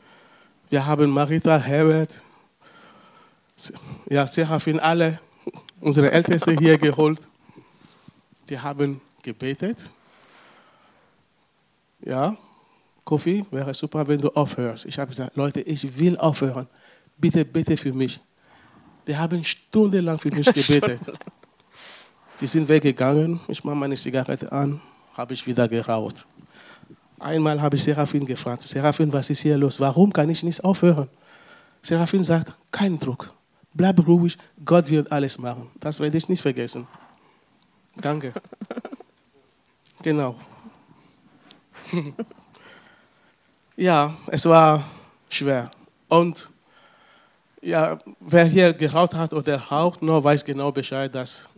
S2: Wir haben Marita, Herbert, ja, Serafin, alle unsere Ältesten hier geholt. Die haben gebetet. Ja, Kofi, wäre super, wenn du aufhörst. Ich habe gesagt, Leute, ich will aufhören. Bitte, bitte für mich. Die haben stundenlang für mich gebetet. Die sind weggegangen. Ich mache meine Zigarette an, habe ich wieder geraucht. Einmal habe ich Serafin gefragt, Serafin, was ist hier los? Warum kann ich nicht aufhören? Serafin sagt, kein Druck. Bleib ruhig, Gott wird alles machen. Das werde ich nicht vergessen. Danke. Genau. ja, es war schwer. Und ja, wer hier geraucht hat oder raucht, nur weiß genau Bescheid, dass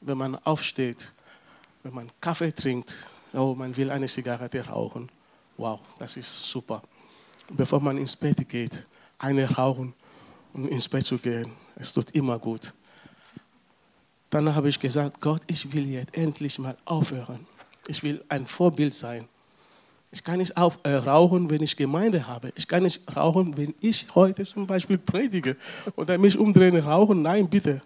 S2: wenn man aufsteht, wenn man Kaffee trinkt, oh, man will eine Zigarette rauchen. Wow, das ist super. Bevor man ins Bett geht, eine rauchen und ins Bett zu gehen, es tut immer gut. Dann habe ich gesagt, Gott, ich will jetzt endlich mal aufhören. Ich will ein Vorbild sein. Ich kann nicht auf, äh, rauchen, wenn ich Gemeinde habe. Ich kann nicht rauchen, wenn ich heute zum Beispiel predige oder mich umdrehen, rauchen. Nein, bitte.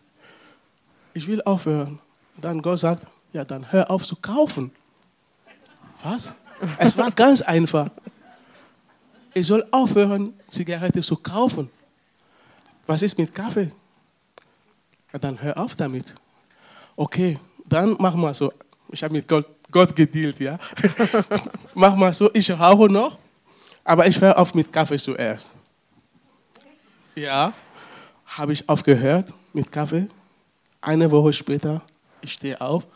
S2: Ich will aufhören. Dann Gott sagt, ja, dann hör auf zu kaufen. Was? Es war ganz einfach. Ich soll aufhören, Zigarette zu kaufen. Was ist mit Kaffee? Ja, dann hör auf damit. Okay, dann mach mal so. Ich habe mit Gott, Gott gedealt, ja. mach mal so, ich rauche noch, aber ich höre auf mit Kaffee zuerst. Ja, habe ich aufgehört mit Kaffee. Eine Woche später, ich stehe auf.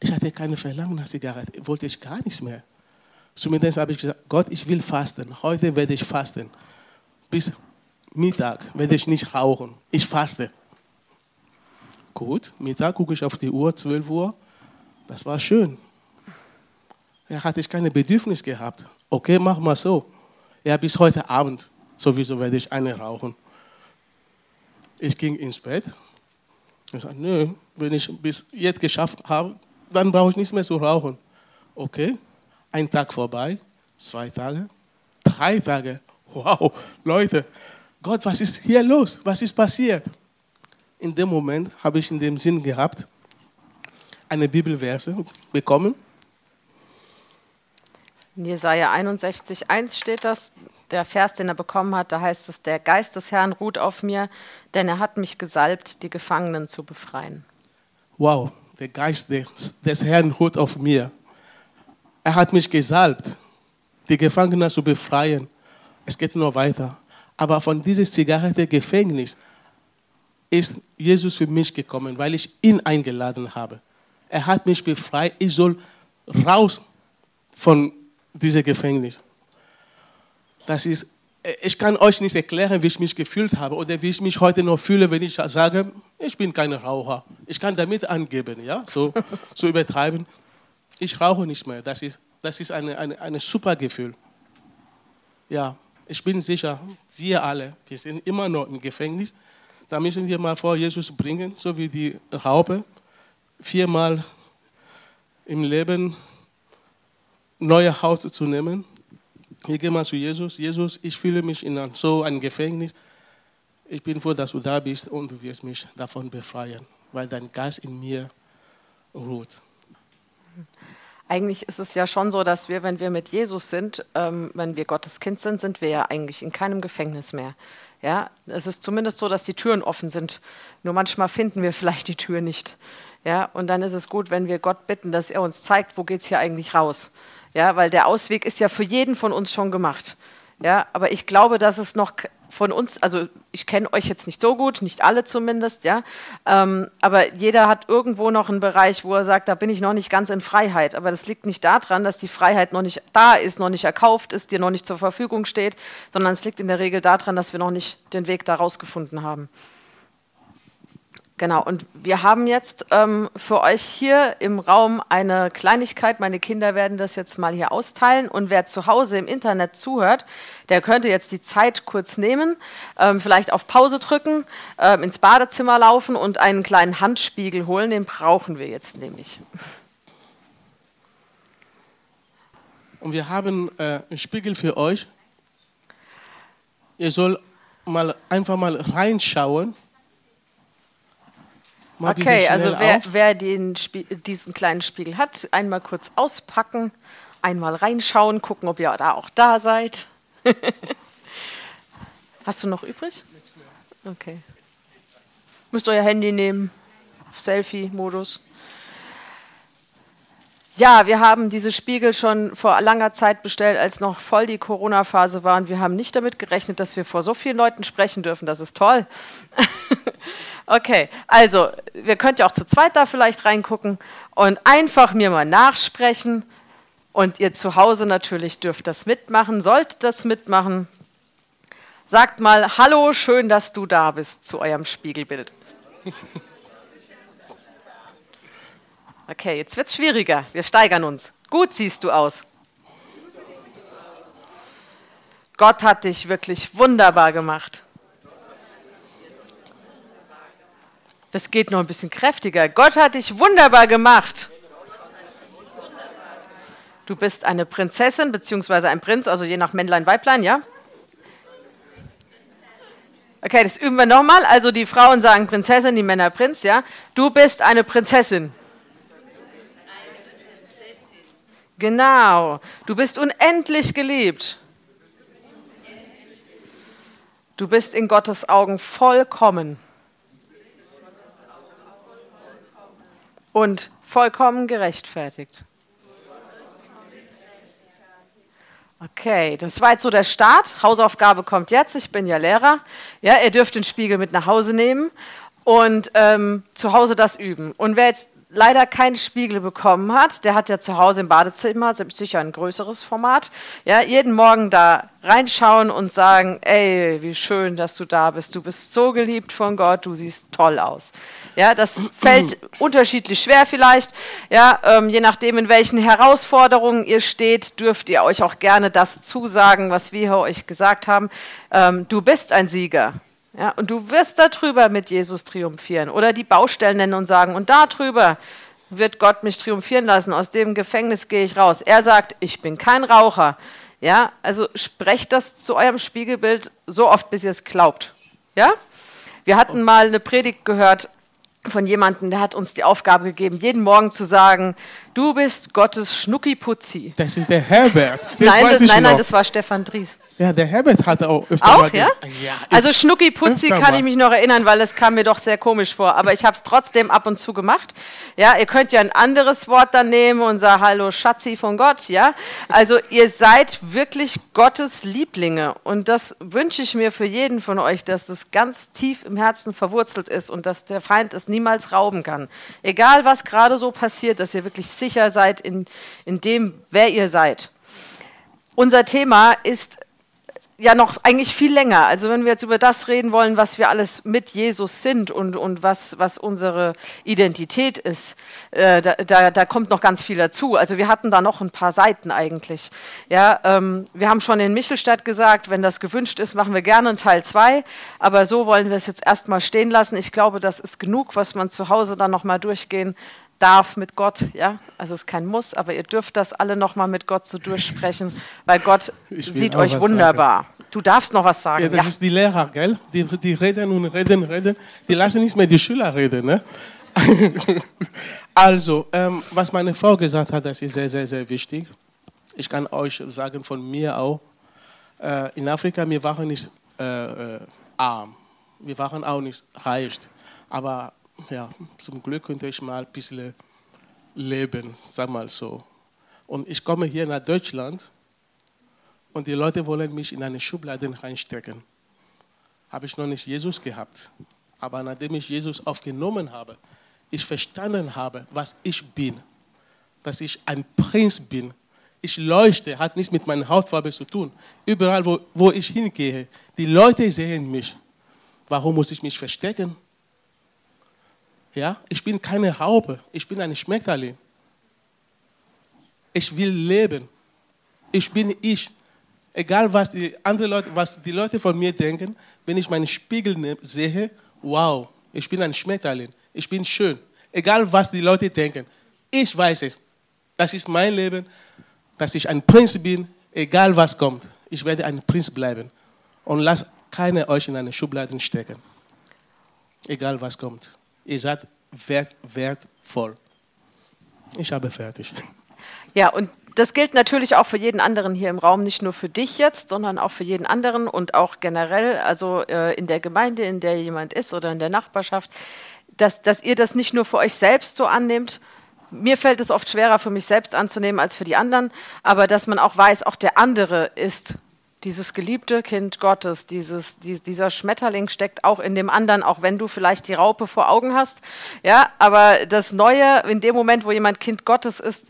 S2: Ich hatte keine Verlangen nach Zigarette, wollte ich gar nichts mehr. Zumindest habe ich gesagt, Gott, ich will fasten. Heute werde ich fasten. Bis Mittag werde ich nicht rauchen. Ich faste. Gut, Mittag gucke ich auf die Uhr, 12 Uhr. Das war schön. Ja, hatte ich keine Bedürfnis gehabt. Okay, mach mal so. Ja, bis heute Abend. Sowieso werde ich eine rauchen. Ich ging ins Bett. Ich sagte, nö, wenn ich bis jetzt geschafft habe, dann brauche ich nichts mehr zu rauchen. Okay, ein Tag vorbei, zwei Tage, drei Tage. Wow, Leute, Gott, was ist hier los? Was ist passiert? In dem Moment habe ich in dem Sinn gehabt, eine Bibelverse bekommen.
S1: In Jesaja 61, 1 steht das, der Vers, den er bekommen hat, da heißt es: Der Geist des Herrn ruht auf mir, denn er hat mich gesalbt, die Gefangenen zu befreien.
S2: Wow, der Geist des, des Herrn ruht auf mir. Er hat mich gesalbt, die Gefangenen zu befreien. Es geht nur weiter. Aber von diesem Zigarette-Gefängnis ist Jesus für mich gekommen, weil ich ihn eingeladen habe. Er hat mich befreit. Ich soll raus von diesem Gefängnis. Das ist, ich kann euch nicht erklären, wie ich mich gefühlt habe oder wie ich mich heute noch fühle, wenn ich sage, ich bin kein Raucher. Ich kann damit angeben, ja, so, so übertreiben ich rauche nicht mehr. Das ist, das ist ein eine, eine super Gefühl. Ja, ich bin sicher, wir alle, wir sind immer noch im Gefängnis. Da müssen wir mal vor Jesus bringen, so wie die Raupe, viermal im Leben neue Haut zu nehmen. Wir gehen mal zu Jesus. Jesus, ich fühle mich in so einem Gefängnis. Ich bin froh, dass du da bist und du wirst mich davon befreien, weil dein Geist in mir ruht
S1: eigentlich ist es ja schon so, dass wir, wenn wir mit Jesus sind, ähm, wenn wir Gottes Kind sind, sind wir ja eigentlich in keinem Gefängnis mehr. Ja, es ist zumindest so, dass die Türen offen sind. Nur manchmal finden wir vielleicht die Tür nicht. Ja, und dann ist es gut, wenn wir Gott bitten, dass er uns zeigt, wo geht es hier eigentlich raus. Ja, weil der Ausweg ist ja für jeden von uns schon gemacht. Ja, aber ich glaube, dass es noch von uns, also ich kenne euch jetzt nicht so gut, nicht alle zumindest, ja, ähm, aber jeder hat irgendwo noch einen Bereich, wo er sagt, da bin ich noch nicht ganz in Freiheit. Aber das liegt nicht daran, dass die Freiheit noch nicht da ist, noch nicht erkauft ist, dir noch nicht zur Verfügung steht, sondern es liegt in der Regel daran, dass wir noch nicht den Weg da rausgefunden haben. Genau, und wir haben jetzt ähm, für euch hier im Raum eine Kleinigkeit. Meine Kinder werden das jetzt mal hier austeilen. Und wer zu Hause im Internet zuhört, der könnte jetzt die Zeit kurz nehmen, ähm, vielleicht auf Pause drücken, ähm, ins Badezimmer laufen und einen kleinen Handspiegel holen. Den brauchen wir jetzt nämlich.
S2: Und wir haben äh, einen Spiegel für euch. Ihr sollt mal einfach mal reinschauen. Mach die
S1: Okay, also wer, wer den Spie diesen kleinen Spiegel hat, einmal kurz auspacken, einmal reinschauen, gucken, ob ihr da auch da seid. Hast du noch übrig? Okay. Müsst euer Handy nehmen, Selfie-Modus. Ja, wir haben diese Spiegel schon vor langer Zeit bestellt, als noch voll die Corona-Phase war. Und wir haben nicht damit gerechnet, dass wir vor so vielen Leuten sprechen dürfen. Das ist toll. okay, also, wir könnt ja auch zu zweit da vielleicht reingucken und einfach mir mal nachsprechen. Und ihr zu Hause natürlich dürft das mitmachen, sollt das mitmachen. Sagt mal, hallo, schön, dass du da bist zu eurem Spiegelbild. Okay, jetzt wird es schwieriger. Wir steigern uns. Gut siehst du aus. Gott hat dich wirklich wunderbar gemacht. Das geht noch ein bisschen kräftiger. Gott hat dich wunderbar gemacht. Du bist eine Prinzessin beziehungsweise ein Prinz, also je nach Männlein, Weiblein, ja? Okay, das üben wir nochmal. Also die Frauen sagen Prinzessin, die Männer Prinz, ja? Du bist eine Prinzessin. Genau. Du bist unendlich geliebt. Du bist in Gottes Augen vollkommen. Und vollkommen gerechtfertigt. Okay, das war jetzt so der Start. Hausaufgabe kommt jetzt. Ich bin ja Lehrer. Ja, ihr dürft den Spiegel mit nach Hause nehmen und ähm, zu Hause das üben. Und wer jetzt leider keinen Spiegel bekommen hat, der hat ja zu Hause im Badezimmer sicher ein größeres Format. Ja, jeden Morgen da reinschauen und sagen, ey, wie schön, dass du da bist. Du bist so geliebt von Gott, du siehst toll aus. Ja, das fällt unterschiedlich schwer vielleicht. Ja, ähm, je nachdem, in welchen Herausforderungen ihr steht, dürft ihr euch auch gerne das zusagen, was wir euch gesagt haben. Ähm, du bist ein Sieger. Ja, und du wirst darüber mit Jesus triumphieren. Oder die Baustellen nennen und sagen, und darüber wird Gott mich triumphieren lassen. Aus dem Gefängnis gehe ich raus. Er sagt, ich bin kein Raucher. Ja, also sprecht das zu eurem Spiegelbild so oft, bis ihr es glaubt. Ja? Wir hatten mal eine Predigt gehört von jemandem, der hat uns die Aufgabe gegeben, jeden Morgen zu sagen, du bist Gottes Schnuckiputzi.
S2: Das ist der Herbert. Das
S1: Nein,
S2: weiß
S1: das,
S2: ich
S1: nein, nein, das war Stefan Dries.
S2: ja, der Herbert hatte auch öfter mal
S1: Auch, ja?
S2: gesagt. ja
S1: Also Schnucki Putzi
S2: öfter
S1: kann
S2: mal.
S1: ich mich noch erinnern, weil es kam mir doch sehr komisch vor. Aber ich habe es trotzdem ab und zu gemacht. Ja, ihr könnt ja ein anderes Wort dann nehmen und sagen Hallo Schatzi von Gott. Ja, also ihr seid wirklich Gottes Lieblinge und das wünsche ich mir für jeden von euch, dass das ganz tief im Herzen verwurzelt ist und dass der Feind es niemals rauben kann. Egal was gerade so passiert, dass ihr wirklich sicher seid in, in dem, wer ihr seid. Unser Thema ist ja noch eigentlich viel länger. Also wenn wir jetzt über das reden wollen, was wir alles mit Jesus sind und, und was, was unsere Identität ist, äh, da, da, da kommt noch ganz viel dazu. Also wir hatten da noch ein paar Seiten eigentlich. Ja, ähm, wir haben schon in Michelstadt gesagt, wenn das gewünscht ist, machen wir gerne einen Teil 2. Aber so wollen wir es jetzt erstmal stehen lassen. Ich glaube, das ist genug, was man zu Hause dann nochmal durchgehen darf mit Gott, ja, also es ist kein Muss, aber ihr dürft das alle nochmal mit Gott so durchsprechen, weil Gott sieht euch wunderbar. Du darfst noch was sagen.
S2: Ja, das
S1: Ja,
S2: ist die Lehrer, gell? Die, die reden und reden, reden. Die lassen nicht mehr die Schüler reden, ne? also, ähm, was meine Frau gesagt hat, das ist sehr, sehr, sehr wichtig. Ich kann euch sagen, von mir auch, äh, in Afrika, wir waren nicht äh, äh, arm. Wir waren auch nicht reich. Aber ja, zum Glück konnte ich mal ein bisschen leben, sag mal so. Und ich komme hier nach Deutschland und die Leute wollen mich in eine Schublade reinstecken. Habe ich noch nicht Jesus gehabt. Aber nachdem ich Jesus aufgenommen habe, ich verstanden habe, was ich bin, dass ich ein Prinz bin. Ich leuchte, hat nichts mit meiner Hautfarbe zu tun. Überall, wo, wo ich hingehe, die Leute sehen mich. Warum muss ich mich verstecken? Ja, ich bin keine Raupe, ich bin ein Schmetterling. Ich will leben. Ich bin ich. Egal was die anderen Leute, was die Leute von mir denken, wenn ich meinen Spiegel ne- sehe, wow, ich bin ein Schmetterling. Ich bin schön. Egal was die Leute denken, ich weiß es. Das ist mein Leben, dass ich ein Prinz bin, egal was kommt. Ich werde ein Prinz bleiben. Und lasst keine euch in eine Schublade stecken. Egal was kommt. Ihr seid wert, wertvoll. Ich habe fertig.
S1: Ja, und das gilt natürlich auch für jeden anderen hier im Raum, nicht nur für dich jetzt, sondern auch für jeden anderen und auch generell, also äh, in der Gemeinde, in der jemand ist oder in der Nachbarschaft, dass, dass ihr das nicht nur für euch selbst so annehmt. Mir fällt es oft schwerer für mich selbst anzunehmen als für die anderen, aber dass man auch weiß, auch der andere ist dieses geliebte Kind Gottes, dieses, die, dieser Schmetterling steckt auch in dem anderen, auch wenn du vielleicht die Raupe vor Augen hast. Ja, aber das Neue, in dem Moment, wo jemand Kind Gottes ist,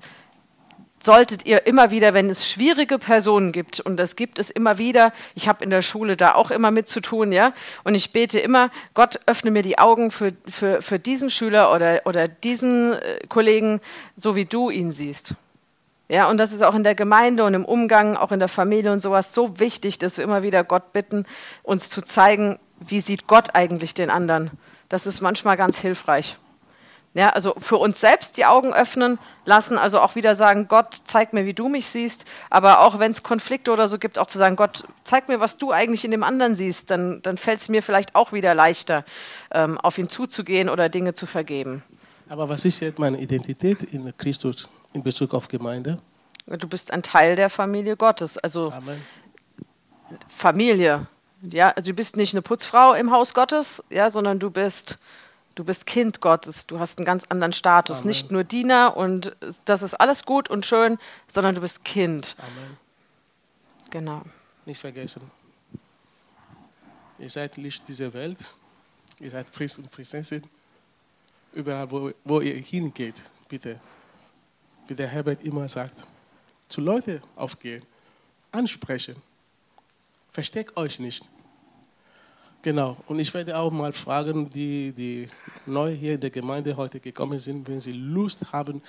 S1: solltet ihr immer wieder, wenn es schwierige Personen gibt, und das gibt es immer wieder, ich habe in der Schule da auch immer mit zu tun, ja, und ich bete immer, Gott öffne mir die Augen für, für, für diesen Schüler oder, oder diesen äh, Kollegen, so wie du ihn siehst. Ja, und das ist auch in der Gemeinde und im Umgang, auch in der Familie und sowas so wichtig, dass wir immer wieder Gott bitten, uns zu zeigen, wie sieht Gott eigentlich den anderen. Das ist manchmal ganz hilfreich. Ja, also für uns selbst die Augen öffnen lassen, also auch wieder sagen, Gott, zeig mir, wie du mich siehst, aber auch wenn es Konflikte oder so gibt, auch zu sagen, Gott, zeig mir, was du eigentlich in dem anderen siehst, dann, dann fällt es mir vielleicht auch wieder leichter, ähm, auf ihn zuzugehen oder Dinge zu vergeben.
S2: Aber was ist jetzt meine Identität in Christus? In Bezug auf Gemeinde?
S1: Du bist ein Teil der Familie Gottes. Also Amen. Familie. Ja, also du bist nicht eine Putzfrau im Haus Gottes, ja, sondern du bist, du bist Kind Gottes. Du hast einen ganz anderen Status. Amen. Nicht nur Diener und das ist alles gut und schön, sondern du bist Kind. Amen. Genau.
S2: Nicht vergessen. Ihr seid Licht dieser Welt. Ihr seid Prinz und Prinzessin. Überall, wo, wo ihr hingeht, bitte wie der Herbert immer sagt, zu Leuten aufgehen, ansprechen. Versteckt euch nicht. Genau, und ich werde auch mal fragen, die, die neu hier in der Gemeinde heute gekommen sind, wenn sie Lust haben,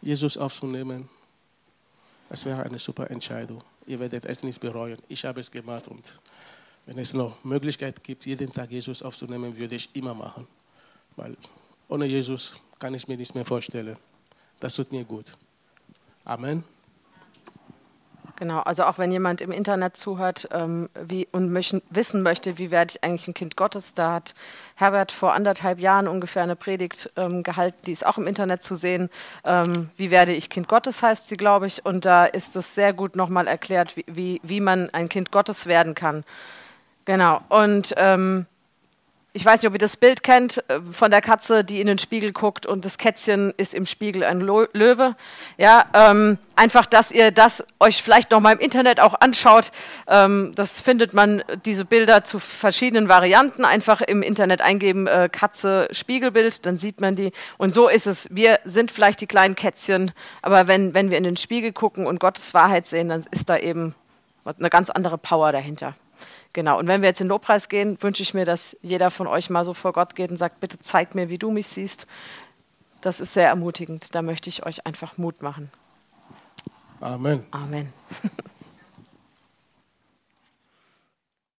S2: Jesus aufzunehmen. Das wäre eine super Entscheidung. Ihr werdet es nicht bereuen. Ich habe es gemacht und wenn es noch Möglichkeit gibt, jeden Tag Jesus aufzunehmen, würde ich immer machen. Weil ohne Jesus kann ich mir nichts mehr vorstellen. Das tut mir gut. Amen.
S1: Genau, also auch wenn jemand im Internet zuhört ähm, wie, und möchten, wissen möchte, wie werde ich eigentlich ein Kind Gottes, da hat Herbert vor anderthalb Jahren ungefähr eine Predigt ähm, gehalten, die ist auch im Internet zu sehen. Ähm, wie werde ich Kind Gottes heißt sie, glaube ich, und da ist es sehr gut nochmal erklärt, wie, wie, wie man ein Kind Gottes werden kann. Genau, und ähm, ich weiß nicht, ob ihr das Bild kennt äh, von der Katze, die in den Spiegel guckt und das Kätzchen ist im Spiegel ein Löwe. Ja, ähm, einfach, dass ihr das euch vielleicht noch mal im Internet auch anschaut. Ähm, das findet man, diese Bilder zu verschiedenen Varianten. Einfach im Internet eingeben, äh, Katze, Spiegelbild, dann sieht man die. Und so ist es. Wir sind vielleicht die kleinen Kätzchen, aber wenn, wenn wir in den Spiegel gucken und Gottes Wahrheit sehen, dann ist da eben eine ganz andere Power dahinter. Genau, und wenn wir jetzt in Lobpreis gehen, wünsche ich mir, dass jeder von euch mal so vor Gott geht und sagt, bitte zeig mir, wie du mich siehst. Das ist sehr ermutigend. Da möchte ich euch einfach Mut machen.
S2: Amen.
S1: Amen.